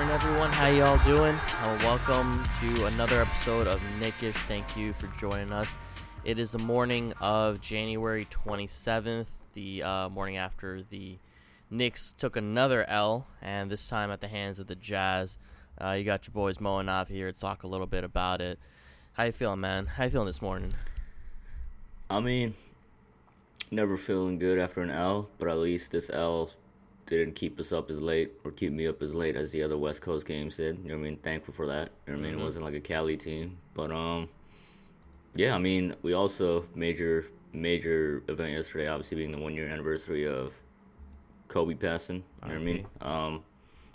morning, everyone. How y'all doing? Uh, welcome to another episode of Knickish. Thank you for joining us. It is the morning of January 27th, the uh, morning after the Knicks took another L, and this time at the hands of the Jazz. Uh, you got your boys Mo and Nav here to talk a little bit about it. How you feeling, man? How you feeling this morning? I mean, never feeling good after an L, but at least this L didn't keep us up as late or keep me up as late as the other West Coast games did. You know what I mean? Thankful for that. You know what I mean? It wasn't like a Cali team, but um, yeah. I mean, we also major major event yesterday, obviously being the one year anniversary of Kobe passing. You know what I mean? Um,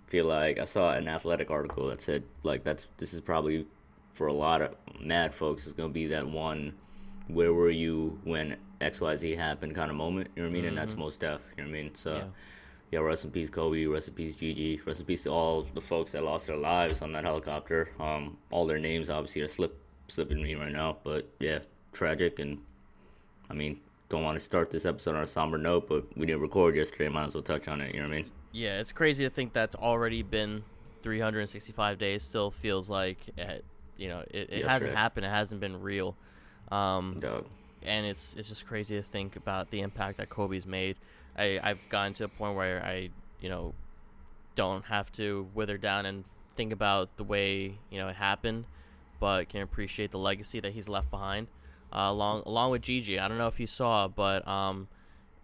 feel like I saw an athletic article that said like that's this is probably for a lot of mad folks is gonna be that one where were you when XYZ happened kind of moment, you know what I mean? And that's most def, you know what I mean? So Yeah. Yeah. rest in peace Kobe, rest in peace Gigi, rest in peace to all the folks that lost their lives on that helicopter. Um all their names obviously are slip slipping me right now, but yeah, tragic and I mean, don't want to start this episode on a somber note, but we didn't record yesterday, might as well touch on it, you know what I mean? Yeah, it's crazy to think that's already been 365 days. Still feels like, it, you know, it, it hasn't happened. It hasn't been real. Um, Dog. and it's it's just crazy to think about the impact that Kobe's made. I I've gotten to a point where I you know don't have to wither down and think about the way you know it happened, but can appreciate the legacy that he's left behind. Uh, along along with Gigi, I don't know if you saw, but um,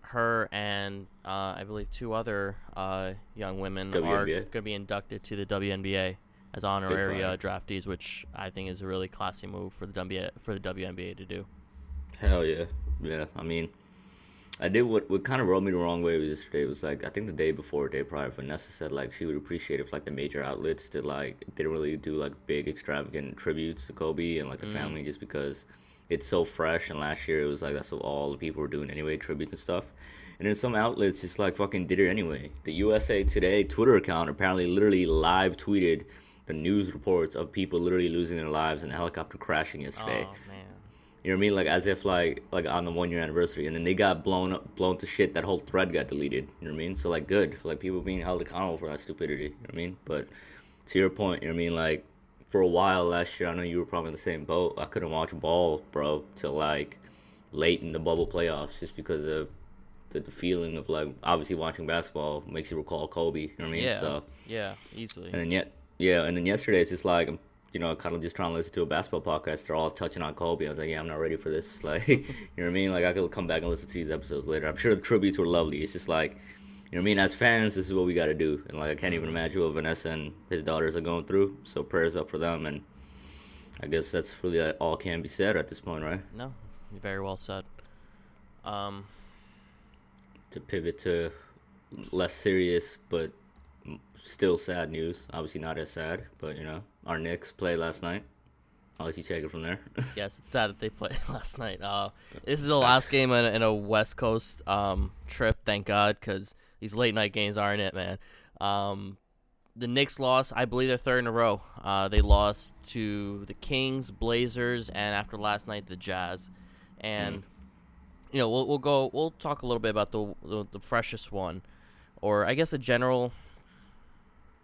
her and uh, I believe two other uh, young women are going to be inducted to the WNBA as honorary uh, draftees, which I think is a really classy move for the WNBA for the WNBA to do. Hell yeah, yeah. I mean, I did what what kind of rubbed me the wrong way was yesterday. Was like I think the day before, day prior, Vanessa said like she would appreciate if like the major outlets did like didn't really do like big extravagant tributes to Kobe and like the mm. family just because it's so fresh. And last year it was like that's what all the people were doing anyway, tributes and stuff. And then some outlets just like fucking did it anyway. The USA Today Twitter account apparently literally live tweeted the news reports of people literally losing their lives in a helicopter crashing yesterday. Oh man. You know what I mean? Like as if like like on the one year anniversary, and then they got blown up, blown to shit. That whole thread got deleted. You know what I mean? So like good for like people being held accountable for that stupidity. You know what I mean? But to your point, you know what I mean? Like for a while last year, I know you were probably in the same boat. I couldn't watch ball, bro, till like late in the bubble playoffs, just because of the, the feeling of like obviously watching basketball makes you recall Kobe. You know what I mean? Yeah. So Yeah, easily. and then yet, yeah, and then yesterday it's just like I'm, you know, kind of just trying to listen to a basketball podcast. They're all touching on Kobe. I was like, yeah, I'm not ready for this. Like, you know what I mean? Like, I could come back and listen to these episodes later. I'm sure the tributes were lovely. It's just like, you know what I mean? As fans, this is what we got to do. And like, I can't even imagine what Vanessa and his daughters are going through. So prayers up for them. And I guess that's really all can be said at this point, right? No, very well said. Um, To pivot to less serious but still sad news. Obviously not as sad, but you know, our Knicks play last night. I'll let you take it from there. yes, it's sad that they played last night. Uh, this is the last game in, in a West Coast um trip. Thank God, because these late night games aren't it, man. Um, the Knicks lost, I believe, their third in a row. Uh, they lost to the Kings, Blazers, and after last night, the Jazz. And you know, we'll we'll go. We'll talk a little bit about the the, the freshest one, or I guess a general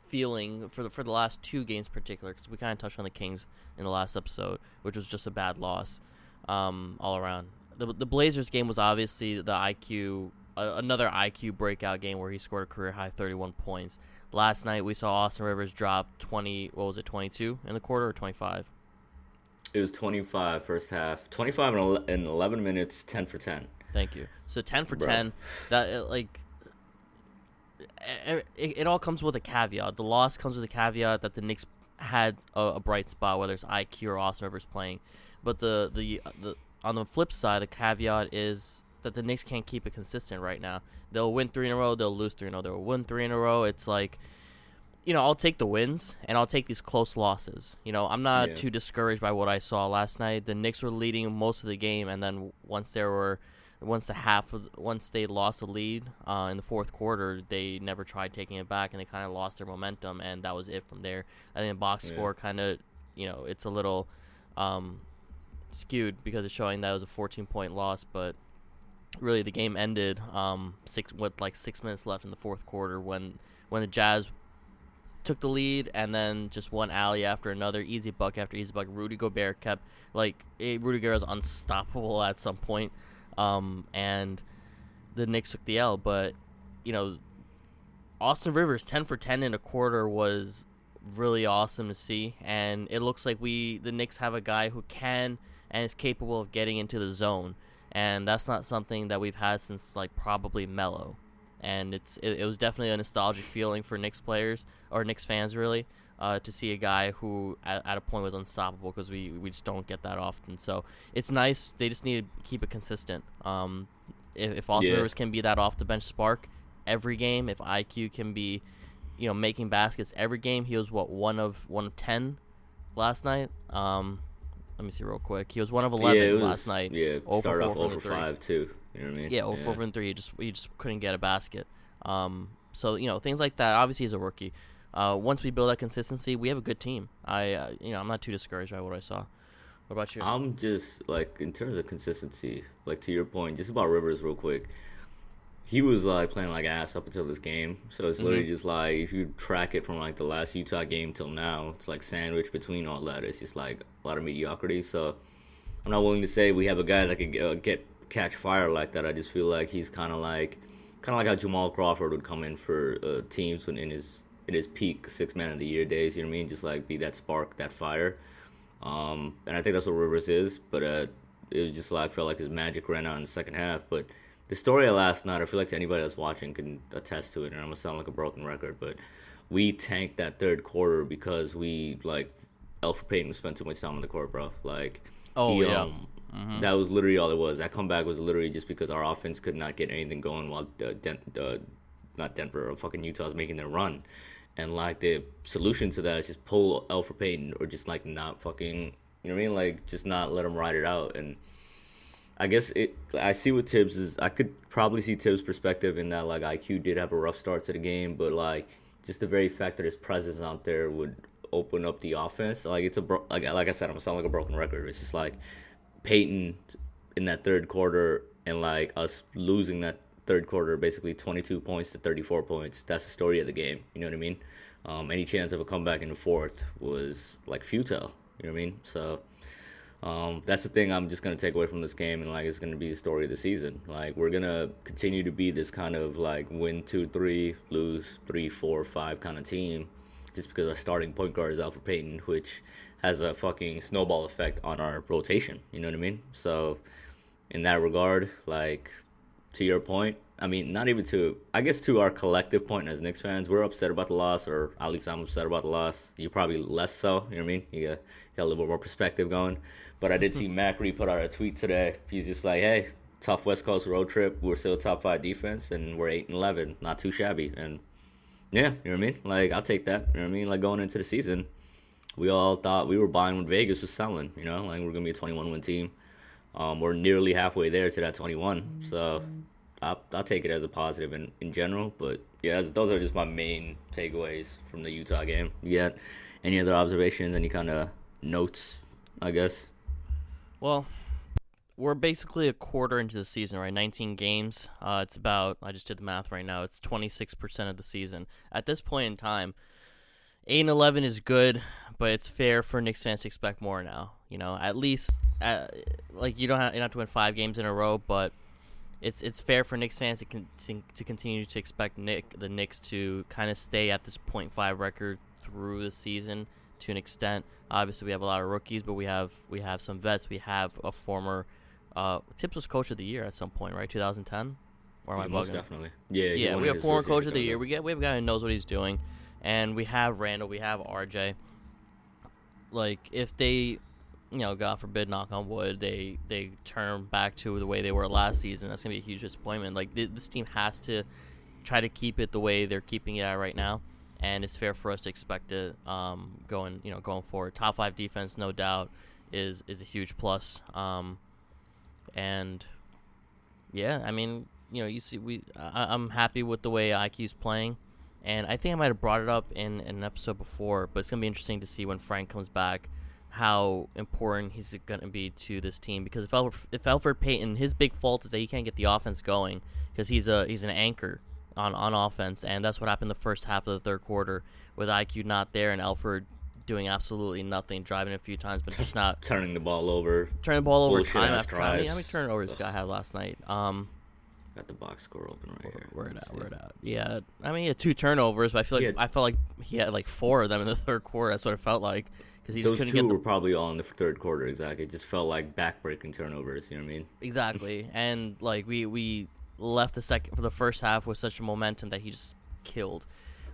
feeling for the for the last two games, in particular, because we kind of touched on the Kings in the last episode, which was just a bad loss, um, all around. The the Blazers game was obviously the IQ, uh, another IQ breakout game where he scored a career high 31 points. Last night we saw Austin Rivers drop 20. What was it, 22 in the quarter or 25? It was 25 first half, 25 in in 11 minutes, 10 for 10. Thank you. So 10 for Bro. 10. That uh, like it, it, all comes with a caveat. The loss comes with a caveat that the Knicks had a, a bright spot, whether it's IQ or Austin Rivers playing. But the, the the on the flip side, the caveat is that the Knicks can't keep it consistent right now. They'll win three in a row, they'll lose three in a row. They'll win three in a row. It's like you know, I'll take the wins and I'll take these close losses. You know, I'm not Yeah. too discouraged by what I saw last night. The Knicks were leading most of the game, and then once there were, once the half of, once they lost the lead uh, in the fourth quarter, they never tried taking it back, and they kind of lost their momentum, and that was it from there. I think the box Yeah. score kind of, you know, it's a little um, skewed because it's showing that it was a 14 point loss, but really the game ended um, six with like six minutes left in the fourth quarter when when the Jazz took the lead and then just one alley after another, easy buck after easy buck. Rudy Gobert kept like Rudy Gobert was unstoppable at some point, um, and the Knicks took the L. But you know, Austin Rivers ten for ten in a quarter was really awesome to see, and it looks like we the Knicks have a guy who can and is capable of getting into the zone, and that's not something that we've had since like probably Melo, and it's it, it was definitely a nostalgic feeling for Knicks players or Knicks fans really. Uh, to see a guy who at, at a point was unstoppable because we, we just don't get that often. So it's nice. They just need to keep it consistent. Um, if, if Austin Yeah. Rivers can be that off the bench spark every game, if IQ can be, you know, making baskets every game, he was what one of one of ten last night. Um, let me see real quick. He was one of eleven yeah, was, last night. Yeah, 0 started off over five too. You know what I mean? Yeah, oh, 4 from three. He just he just couldn't get a basket. Um, so you know things like that. Obviously, he's a rookie. Uh, once we build that consistency, we have a good team. I uh, you know I'm not too discouraged by what I saw. What about you? I'm just like in terms of consistency, like to your point, just about Rivers real quick. He was like playing like ass up until this game, so it's literally just like if you track it from like the last Utah game till now, it's like sandwiched between all that. It's just like a lot of mediocrity. So I'm not willing to say we have a guy that could uh, get catch fire like that. I just feel like he's kind of like kind of like how Jamal Crawford would come in for uh, teams when in his in his peak six man of the year days. You know what I mean? Just like be that spark, that fire. Um, and I think that's what Rivers is. But uh, it just like felt like his magic ran out in the second half. But the story of last night, I feel like anybody that's watching can attest to it. And I'm gonna sound like a broken record, but we tanked that third quarter because we like Elfrid Payton spent too much time on the court, bro. Like, Oh, he, yeah. um, that was literally all it was. That comeback was literally just because our offense could not get anything going while uh, Den- uh, not Denver or fucking Utah's making their run. And like the solution to that is just pull Elfrid Payton or just like not fucking, you know what I mean? Like just not let him ride it out. And I guess it. I see what Thibs is. I could probably see Thibs' perspective in that like IQ did have a rough start to the game, but like just the very fact that his presence out there would open up the offense. Like it's a bro- like like I said, I'm gonna sound like a broken record. It's just like Payton in that third quarter and like us losing that third quarter, basically 22 points to 34 points. That's the story of the game. You know what I mean? Um, any chance of a comeback in the fourth was like futile. You know what I mean? So um, that's the thing I'm just gonna take away from this game, and like it's gonna be the story of the season. Like we're gonna continue to be this kind of like win two, three, lose three, four, five kind of team, just because our starting point guard is Elfrid Payton, which has a fucking snowball effect on our rotation. You know what I mean? So in that regard, like to your point, I mean, not even to, I guess to our collective point as Knicks fans, we're upset about the loss, or at least I'm upset about the loss. You're probably less so, you know what I mean? You got, got a little bit more perspective going. But I did see Macri put out a tweet today. He's just like, hey, tough West Coast road trip. We're still top five defense, and we're 8 and 11. Not too shabby. And yeah, you know what I mean? Like, I'll take that. You know what I mean? Like, going into the season, we all thought we were buying when Vegas was selling, you know? Like, we're going to be a 21 win team. Um, we're nearly halfway there to that 21. So I'll, I'll take it as a positive in, in general. But yeah, those are just my main takeaways from the Utah game. Got any other observations, any kind of notes, I guess? Well, we're basically a quarter into the season, right? 19 games. Uh, it's about, I just did the math right now, it's 26% of the season. At this point in time, 8 and 11 is good, but it's fair for Knicks fans to expect more now. You know, at least, uh, like, you don't have, you don't have to win five games in a row, but it's it's fair for Knicks fans to con- to continue to expect Nick the Knicks to kind of stay at this .5 record through the season to an extent. Obviously, we have a lot of rookies, but we have we have some vets. We have a former uh, Thibs was coach of the year at some point, right? 2010. Or am I most bugging? definitely. Yeah, Yeah, we have former coach of the year. We get we have a guy who knows what he's doing, and we have Randle. We have RJ. Like if they, you know, God forbid, knock on wood, they they turn back to the way they were last season. That's gonna be a huge disappointment. Like th- this team has to try to keep it the way they're keeping it at right now. and it's fair for us to expect it um, going you know going forward. Top five defense, no doubt, is is a huge plus. Um, and yeah, I mean, you know, you see, we I, I'm happy with the way IQ's playing, and I think I might have brought it up in, in an episode before, but it's gonna be interesting to see when Frank comes back how important he's going to be to this team because if Elfrid, if Elfrid Payton his big fault is that he can't get the offense going because he's a he's an anchor on on offense and that's what happened the first half of the third quarter with IQ not there and Elfrid doing absolutely nothing driving a few times but just not turning the ball over. turning the ball over Bullshit time after time. How many, drives. how many turnovers this guy had last night? Um, Got the box score open right here. where it Let's at? see. Where it at? Yeah, I mean, he had two turnovers, but I feel like had- I felt like he had like four of them in the third quarter. That's what it felt like because he just Those couldn't two get the were probably all in the third quarter. Exactly. It just felt like backbreaking turnovers. You know what I mean? Exactly, and like we we left the second for the first half with such a momentum that he just killed.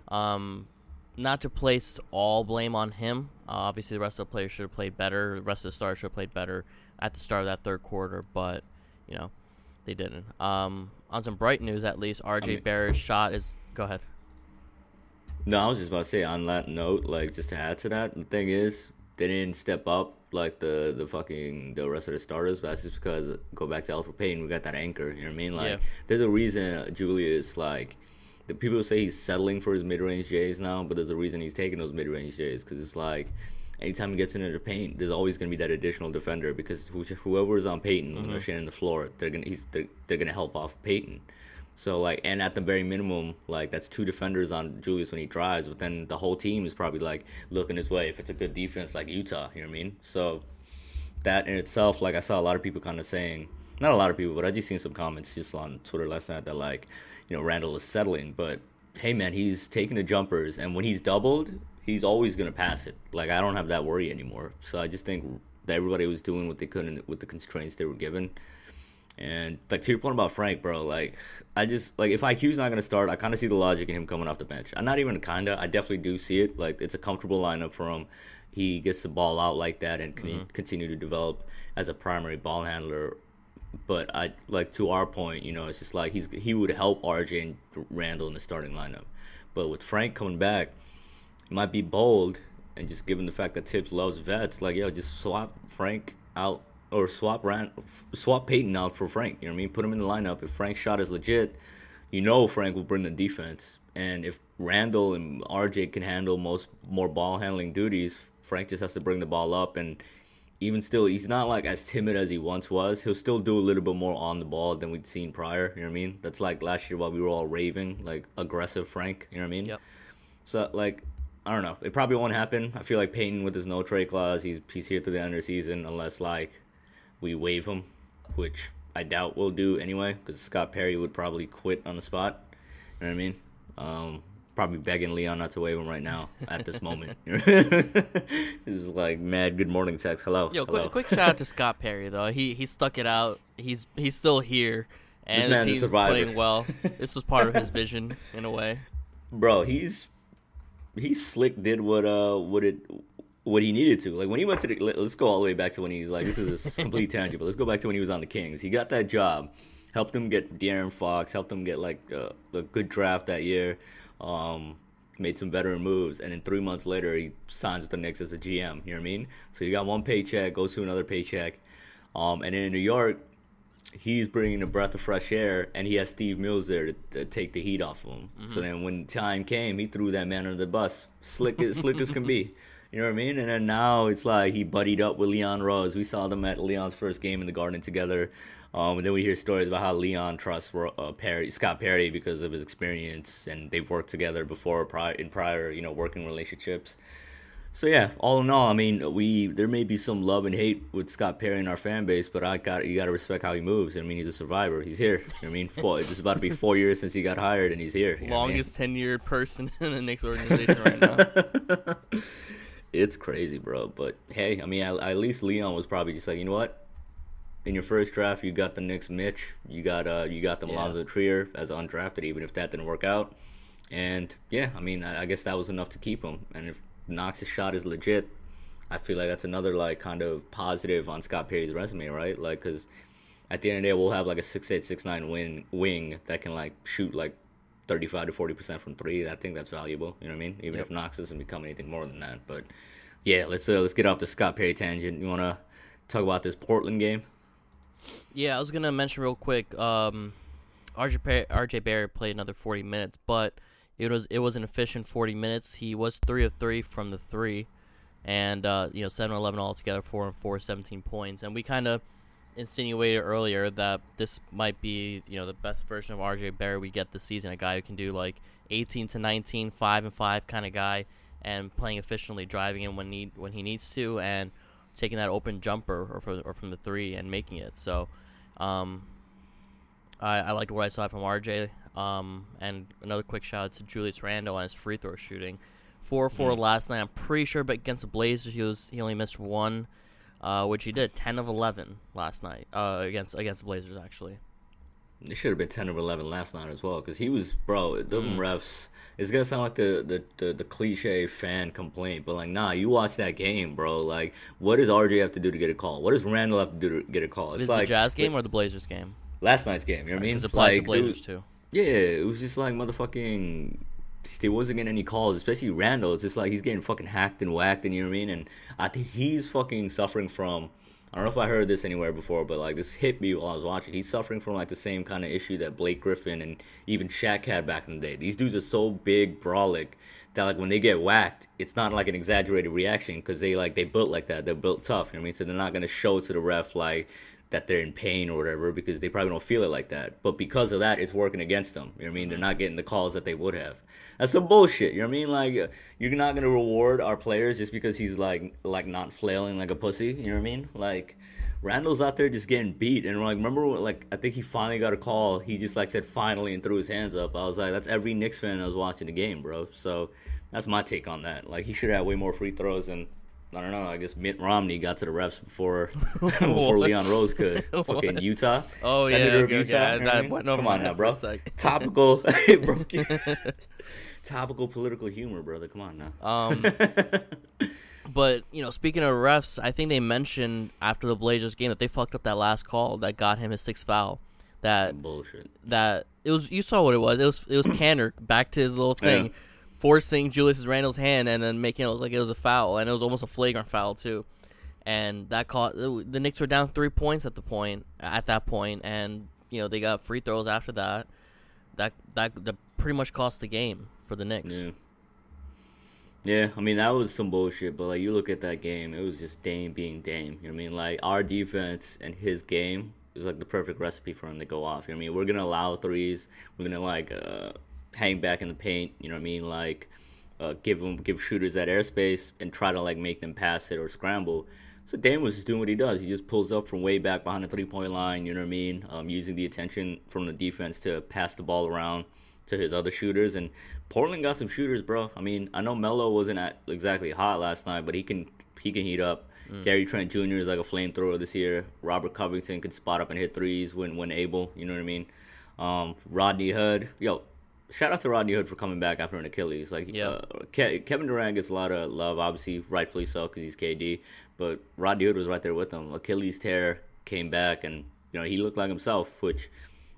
Um, not to place all blame on him. Uh, obviously, the rest of the players should have played better. The rest of the stars should have played better at the start of that third quarter, but you know they didn't. Um, on some bright news, at least, RJ mean- Barrett's shot is. Go ahead. No, I was just about to say on that note, like just to add to that, the thing is they didn't step up like the the fucking the rest of the starters, but that's just because go back to Elfrid Payton, we got that anchor. You know what I mean? Like Yeah. there's a reason Julius like the people say he's settling for his mid range J's now, but there's a reason he's taking those mid range J's because it's like anytime he gets into the paint, there's always gonna be that additional defender because whoever is on Payton when they're sharing the floor, they're gonna he's they're, they're gonna help off Payton. So like, and at the very minimum, like that's two defenders on Julius when he drives, but then the whole team is probably like looking his way if it's a good defense like Utah. You know what I mean? So that in itself, like I saw a lot of people kind of saying, not a lot of people, but I just seen some comments just on Twitter last night that like, you know, Randle is settling, but hey man, he's taking the jumpers, and when he's doubled, he's always gonna pass it. Like I don't have that worry anymore. So I just think that everybody was doing what they could in- with the constraints they were given. And like to your point about Frank, bro, like I just like if IQ's not gonna start, I kind of see the logic in him coming off the bench. I'm not even kinda, I definitely do see it. Like it's a comfortable lineup for him. He gets the ball out like that and can mm-hmm. continue to develop as a primary ball handler. But I like to our point, you know, it's just like he's he would help RJ and Randle in the starting lineup. But with Frank coming back, it might be bold and just given the fact that Thibs loves vets, like yo, just swap Frank out or swap Rand, swap Payton out for Frank. You know what I mean? Put him in the lineup. If Frank's shot is legit, you know Frank will bring the defense. And if Randle and RJ can handle most more ball handling duties, Frank just has to bring the ball up and even still, he's not like as timid as he once was. He'll still do a little bit more on the ball than we'd seen prior. You know what I mean? That's like last year while we were all raving, like aggressive Frank. You know what I mean? Yep. So like, I don't know. It probably won't happen. I feel like Payton with his no trade clause, he's he's here to the end of the season unless like we waive him, which I doubt we'll do anyway, because Scott Perry would probably quit on the spot. You know what I mean? Um, probably begging Leon not to waive him right now at this moment. this is like mad good morning text. Hello. Yo, hello. quick, quick shout out to Scott Perry though. He he stuck it out. He's he's still here, and the team's playing well. This was part of his vision in a way. bro he's he slick did what uh what it what he needed to like when he went to the let- let's go all the way back to when he's like this is a complete tangent but let's go back to when he was on the kings he got that job helped him get De'Aaron Fox helped him get like uh, a good draft that year um made some veteran moves and then three months later he signs with the Knicks as a GM you know what I mean so you got one paycheck goes to another paycheck um and then in New York he's bringing a breath of fresh air, and he has Steve Mills there to, to take the heat off of him. So then when time came, he threw that man under the bus, slick as slick as can be. You know what I mean? And then now it's like he buddied up with Leon Rose. We saw them at Leon's first game in the Garden together. Um, and then we hear stories about how Leon trusts uh, Perry, Scott Perry because of his experience, and they've worked together before prior, in prior, you know, working relationships. So yeah, all in all, I mean, we there may be some love and hate with Scott Perry in our fan base, but I got you got to respect how he moves. I mean, he's a survivor. He's here. You know what I mean, four, it's about to be four years since he got hired, and he's here. what I mean? Longest tenured person in the Knicks organization right now. It's crazy, bro. But hey, I mean, at, at least Leon was probably just like, you know what? In your first draft, you got the Knicks Mitch. You got uh, you got the Yeah. Trier as undrafted, even if that didn't work out. And yeah, I mean, I, I guess that was enough to keep him. And if Knox's shot is legit, I feel like that's another like kind of positive on Scott Perry's resume, right? Like, because at the end of the day, we'll have like a six eight six nine wing wing that can like shoot like 35 to 40 percent from three. I think that's valuable. You know what I mean? Even Yep. if Knox doesn't become anything more than that. But yeah, let's uh, let's get off the Scott Perry tangent. You want to talk about this Portland game? Yeah, I was gonna mention real quick. Um, RJ RJ Barrett played another 40 minutes, but it was it was an efficient 40 minutes. He was three of three from the three, and uh, you know 7 11 altogether, four and four, 17 points. And we kind of insinuated earlier that this might be you know the best version of RJ Barrett we get this season. A guy who can do like 18 to 19, five and five kind of guy, and playing efficiently, driving in when need when he needs to, and taking that open jumper or from, or from the three and making it. So. Um, I, I liked what I saw from RJ. Um, and another quick shout out to Julius Randle on his free throw shooting. Four four last night. I'm pretty sure, but against the Blazers, he was he only missed one, uh, which he did. Ten of eleven last night uh, against against the Blazers actually. It should have been 10 of 11 last night as well because he was, bro, the Mm. refs. It's gonna sound like the, the, the, the cliche fan complaint, but like, nah, you watch that game, bro. Like, what does RJ have to do to get a call? What does Randle have to do to get a call? It's Is like the Jazz game or the Blazers game? last night's game. You know what I mean? It applies like, to Blazers dude, too. Yeah, it was just like motherfucking. He wasn't getting any calls, especially Randle. It's just like he's getting fucking hacked and whacked, and you know what I mean. And I think he's fucking suffering from. I don't know if I heard this anywhere before, but like this hit me while I was watching. He's suffering from like the same kind of issue that Blake Griffin and even Shaq had back in the day. These dudes are so big, brolic, that like when they get whacked, it's not like an exaggerated reaction because they like they built like that. They're built tough. You know what I mean? So they're not gonna show to the ref like that they're in pain or whatever because they probably don't feel it like that. But because of that, it's working against them. You know what I mean? They're not getting the calls that they would have. That's some bullshit. You know what I mean? Like you're not gonna reward our players just because he's like like not flailing like a pussy. You know what I mean? Like Randle's out there just getting beat, and like remember when, like I think he finally got a call. He just like said finally and threw his hands up. I was like, that's every Knicks fan that was watching the game, bro. So that's my take on that. Like he should have way more free throws and. I don't know. I guess Mitt Romney got to the refs before before Leon Rose could. Fucking Utah. Oh, yeah, Senator of okay, Utah. know That I mean? went over Come on now, bro. Topical, it broke you. Topical political humor, brother. Come on now. Um, but you know, speaking of refs, I think they mentioned after the Blazers game that they fucked up that last call that got him his sixth foul. That Bullshit. that it was you saw what it was. It was it was Kanter back to his little thing, Yeah. Forcing Julius Randle's hand and then making it look like it was a foul, and it was almost a flagrant foul too. And that caught the Knicks were down three points at the point at that point, and you know they got free throws after that. That that, that pretty much cost the game for the Knicks. Yeah. Yeah, I mean that was some bullshit, but like you look at that game, it was just Dame being Dame. You know what I mean? Like our defense and his game is like the perfect recipe for him to go off. You know what I mean? We're gonna allow threes. We're gonna like uh, hang back in the paint. You know what I mean? Like uh, give them give shooters that airspace and try to like make them pass it or scramble. So Dame was just doing what he does. He just pulls up from way back behind the three point line. You know what I mean? Um, using the attention from the defense to pass the ball around to his other shooters. And Portland got some shooters, bro. I mean, I know Melo wasn't at exactly hot last night, but he can he can heat up. Gary Trent Jr. is like a flamethrower this year. Robert Covington can spot up and hit threes when when able. You know what I mean? Um, Rodney Hood, yo, shout out to Rodney Hood for coming back after an Achilles. Like, Yeah. uh, Ke- Kevin Durant gets a lot of love, obviously, rightfully so, because he's KD. But Rodney Hood was right there with him. Achilles tear came back, and you know he looked like himself, which.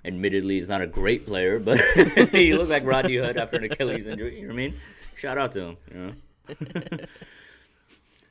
Admittedly, is not a great player, but he looked like Rodney Hood after an Achilles injury. You know what I mean? Shout out to him. You know.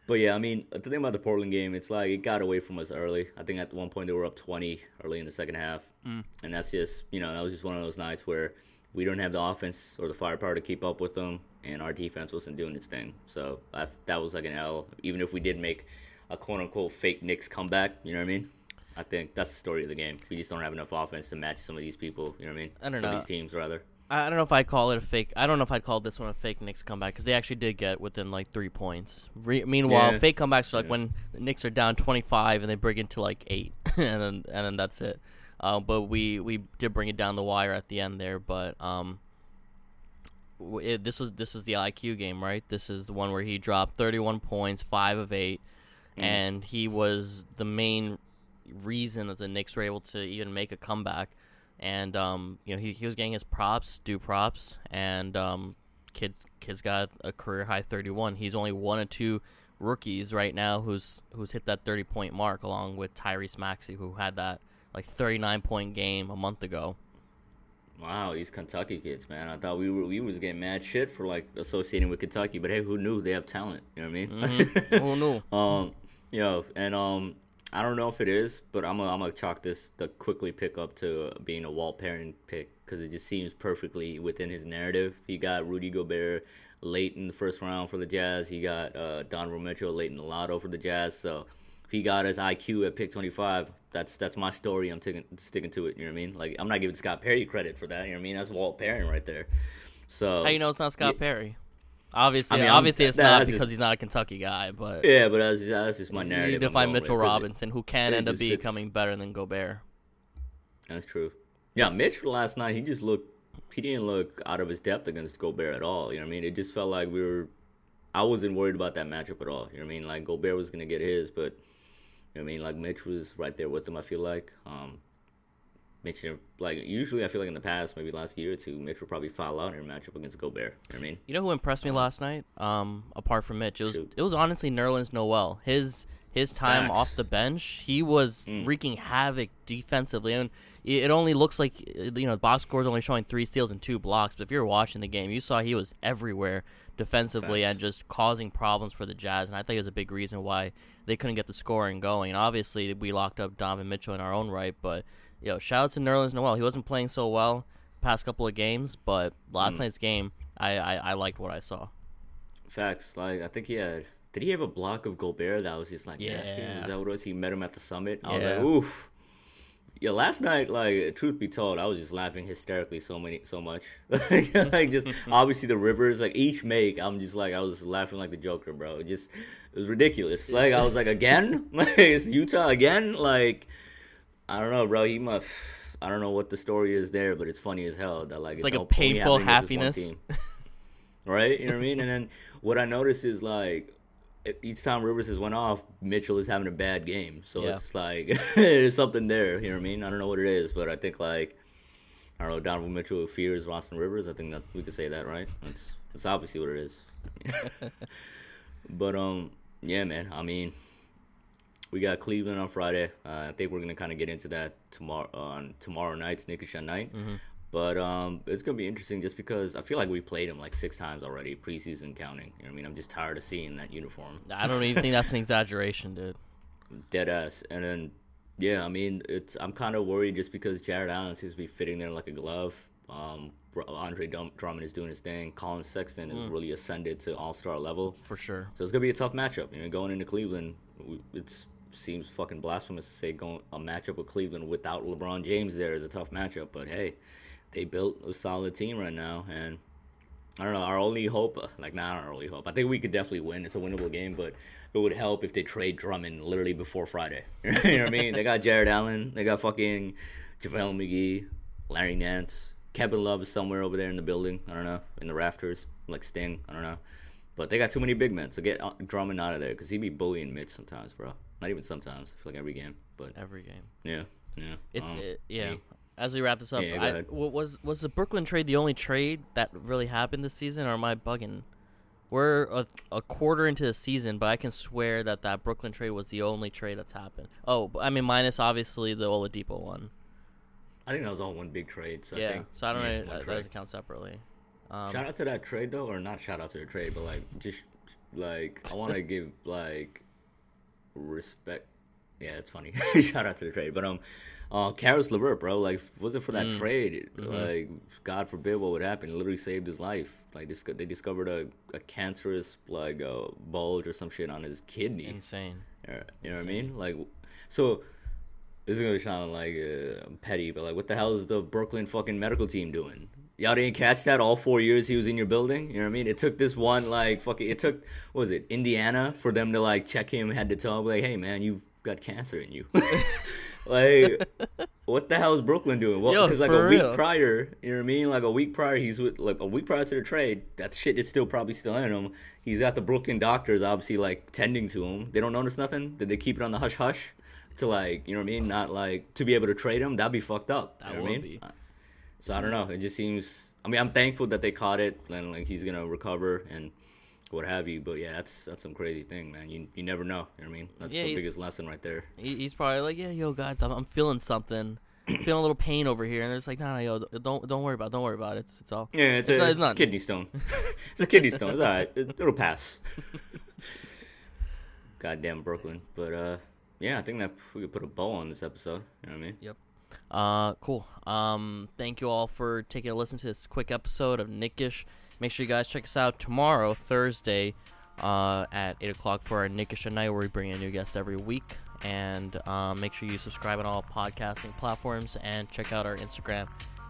But yeah, I mean, the thing about the Portland game, it's like it got away from us early. I think at one point they were up 20 early in the second half. Mm. And that's just, you know, that was just one of those nights where we don't have the offense or the firepower to keep up with them, and our defense wasn't doing its thing. So I, that was like an L. Even if we did make a quote unquote fake Knicks comeback, you know what I mean? I think that's the story of the game. We just don't have enough offense to match some of these people, you know what I mean? I don't some know. of these teams, rather. I I don't know if I'd call it a fake. I don't know if I'd call this one a fake Knicks comeback because they actually did get within like three points. Re- meanwhile, Yeah. fake comebacks are like Yeah. when the Knicks are down twenty five and they bring it to like eight, and then and then that's it. Uh, but we we did bring it down the wire at the end there. But um, it, this was this was the IQ game, right? This is the one where he dropped thirty one points, five of eight, and he was the main reason that the Knicks were able to even make a comeback. And um, you know, he, he was getting his props, due props, and um, kid kid's got a career high 31. He's only one of two rookies right now who's who's hit that 30 point mark, along with Tyrese Maxey, who had that like 39 point game a month ago. Wow, these Kentucky kids, man. I thought we were we was getting mad shit for like associating with Kentucky, but hey, who knew they have talent? You know what I mean? Mm-hmm. Who knew? um, you know, and um, I don't know if it is, but I'm gonna I'm gonna chalk this to quickly pick up to being a Walt Perrin pick because it just seems perfectly within his narrative. He got Rudy Gobert late in the first round for the Jazz. He got uh, Donovan Mitchell late in the lotto for the Jazz. So if he got his IQ at pick 25, that's that's my story. I'm taking sticking to it. You know what I mean? Like I'm not giving Scott Perry credit for that. You know what I mean? That's Walt Perrin right there. So How you know it's not Scott Yeah. Perry? Obviously, I mean, I'm- obviously it's that- not because just- he's not a Kentucky guy, but Yeah, but that's, that's just my narrative. I'm find Mitchell with, it- Robinson, who can end up becoming better than Gobert. That's true. Yeah, Mitchell last night he just looked he didn't look out of his depth against Gobert at all. You know what I mean? It just felt like we were I wasn't worried about that matchup at all. You know what I mean? Like Gobert was gonna get his, but you know what I mean? Like Mitch was right there with him, I feel like. Um Mitch like usually I feel like in the past, maybe last year or two, Mitch would probably foul out in a matchup against Gobert. You know what I mean? You know who impressed me last night? Um, apart from Mitch, it was Shoot. it was honestly Nerlens Noel. His his time Facts. off the bench, he was Mm. wreaking havoc defensively, and it it only looks like uh, you know the box score is only showing three steals and two blocks. But if you're watching the game, you saw he was everywhere defensively Facts. and just causing problems for the Jazz. And I think it was a big reason why they couldn't get the scoring going. And obviously, we locked up Donovan Mitchell in our own right, but you know, shout out to Nerlens Noel. He wasn't playing so well past couple of games, but last Mm. night's game, I, I I liked what I saw. Facts. Like I think he had. Did he have a block of Gobert that was just like nasty? Yeah. Is that what it was? He met him at the summit. I was like, oof. Yeah, last night, like truth be told, I was just laughing hysterically so many, so much. like just obviously the rivers, like each make, I'm just like I was laughing like the Joker, bro. It just it was ridiculous. Like I was like again, like it's Utah again. Like I don't know, bro. He must. I don't know what the story is there, but it's funny as hell that like It's like a painful happening against this one happiness. right? You know what I mean? And then what I notice is like each time Rivers has went off, Mitchell is having a bad game. So Yeah. it's like there's something there. You know what I mean? I don't know what it is, but I think like I don't know. Donovan Mitchell fears Boston Rivers. I think that we could say that, right? That's that's obviously what it is. but um, yeah, man. I mean. We got Cleveland on Friday. Uh, I think we're gonna kind of get into that tomorrow on tomorrow night's Knickish night. But um, it's gonna be interesting just because I feel like we played him like six times already, preseason counting. You know what I mean? I'm just tired of seeing that uniform, I don't even think that's an exaggeration, dude. dead ass. And then, yeah, I mean, it's I'm kind of worried just because Jarrett Allen seems to be fitting there like a glove. Um, Andre Drummond is doing his thing. Collin Sexton has really ascended to All Star level. For sure. So it's gonna be a tough matchup. You know, going into Cleveland, it seems fucking blasphemous to say going a matchup with Cleveland without LeBron James there is a tough matchup. But hey, they built a solid team right now, and I don't know. Our only hope, uh, like not our only hope. I think we could definitely win. It's a winnable game, but it would help if they trade Drummond literally before Friday. you know what I mean? They got Jarrett Allen. They got fucking JaVale McGee, Larry Nance. Kevin Love is somewhere over there in the building. I don't know, in the rafters, like Sting. I don't know. But they got too many big men, so get uh, Drummond out of there because he be bullying Mitch sometimes, bro. Not even sometimes. I feel like every game, but Every game. yeah, yeah. It's um, it, yeah. hey. As we wrap this up, Yeah, I, was was the Brooklyn trade the only trade that really happened this season, or am I bugging? We're a, a quarter into the season, but I can swear that that Brooklyn trade was the only trade that's happened. Oh, I mean, minus obviously the Oladipo one. I think that was all one big trade. So I yeah, think, so I don't yeah, know. That, that doesn't count separately. Um, shout out to that trade though, or not shout out to the trade, but like just like I want to give like respect. Yeah, it's funny. shout out to the trade, but um, uh, Caris LeVert, bro, like was it for that trade? Like God forbid what would happen. It literally saved his life. Like this, they discovered a, a cancerous like a bulge or some shit on his kidney. insane. Yeah, You know what I mean? Like, so this is gonna sound like uh, petty, but like, what the hell is the Brooklyn fucking medical team doing? Y'all didn't catch that all four years he was in your building. You know what I mean? It took this one like fucking. It took what was it Indiana for them to like check him head to toe, like, hey man, you've got cancer in you. like, what the hell is Brooklyn doing? Well, because like a week real. prior, you know what I mean? Like a week prior, he's with like a week prior to the trade. That shit is still probably still in him. He's got the Brooklyn doctors obviously like tending to him. They don't notice nothing. Did they keep it on the hush hush to like you know what I mean? Not like to be able to trade him. That'd be fucked up. That you know what I mean? be. Uh, so I don't know. It just seems. I mean, I'm thankful that they caught it and like he's gonna recover and what have you. But yeah, that's that's some crazy thing, man. You you never know. You know what I mean? That's Yeah, the biggest lesson right there. He, he's probably like, yeah, yo, guys, I'm, I'm feeling something. feeling a little pain over here, and they're just like, nah, no, yo, don't don't worry about, it. don't worry about it. It's it's all. Yeah, it's, It's a, not- it's it's not- kidney stone. it's a kidney stone. It's all right. It, it'll pass. Goddamn Brooklyn. But uh, yeah, I think that we could put a bow on this episode. You know what I mean? Yep. Uh, cool. Um, thank you all for taking a listen to this quick episode of Knickish. Make sure you guys check us out tomorrow, Thursday, uh, at eight o'clock for our Knickish night, where we bring a new guest every week. And um, make sure you subscribe on all podcasting platforms and check out our Instagram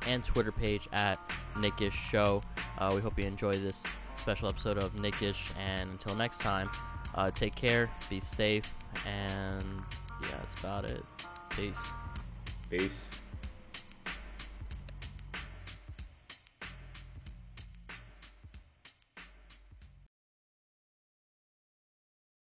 and Twitter page at Knickish Show. Uh, we hope you enjoy this special episode of Knickish. And until next time, uh, take care, be safe, and yeah, that's about it. Peace. Peace.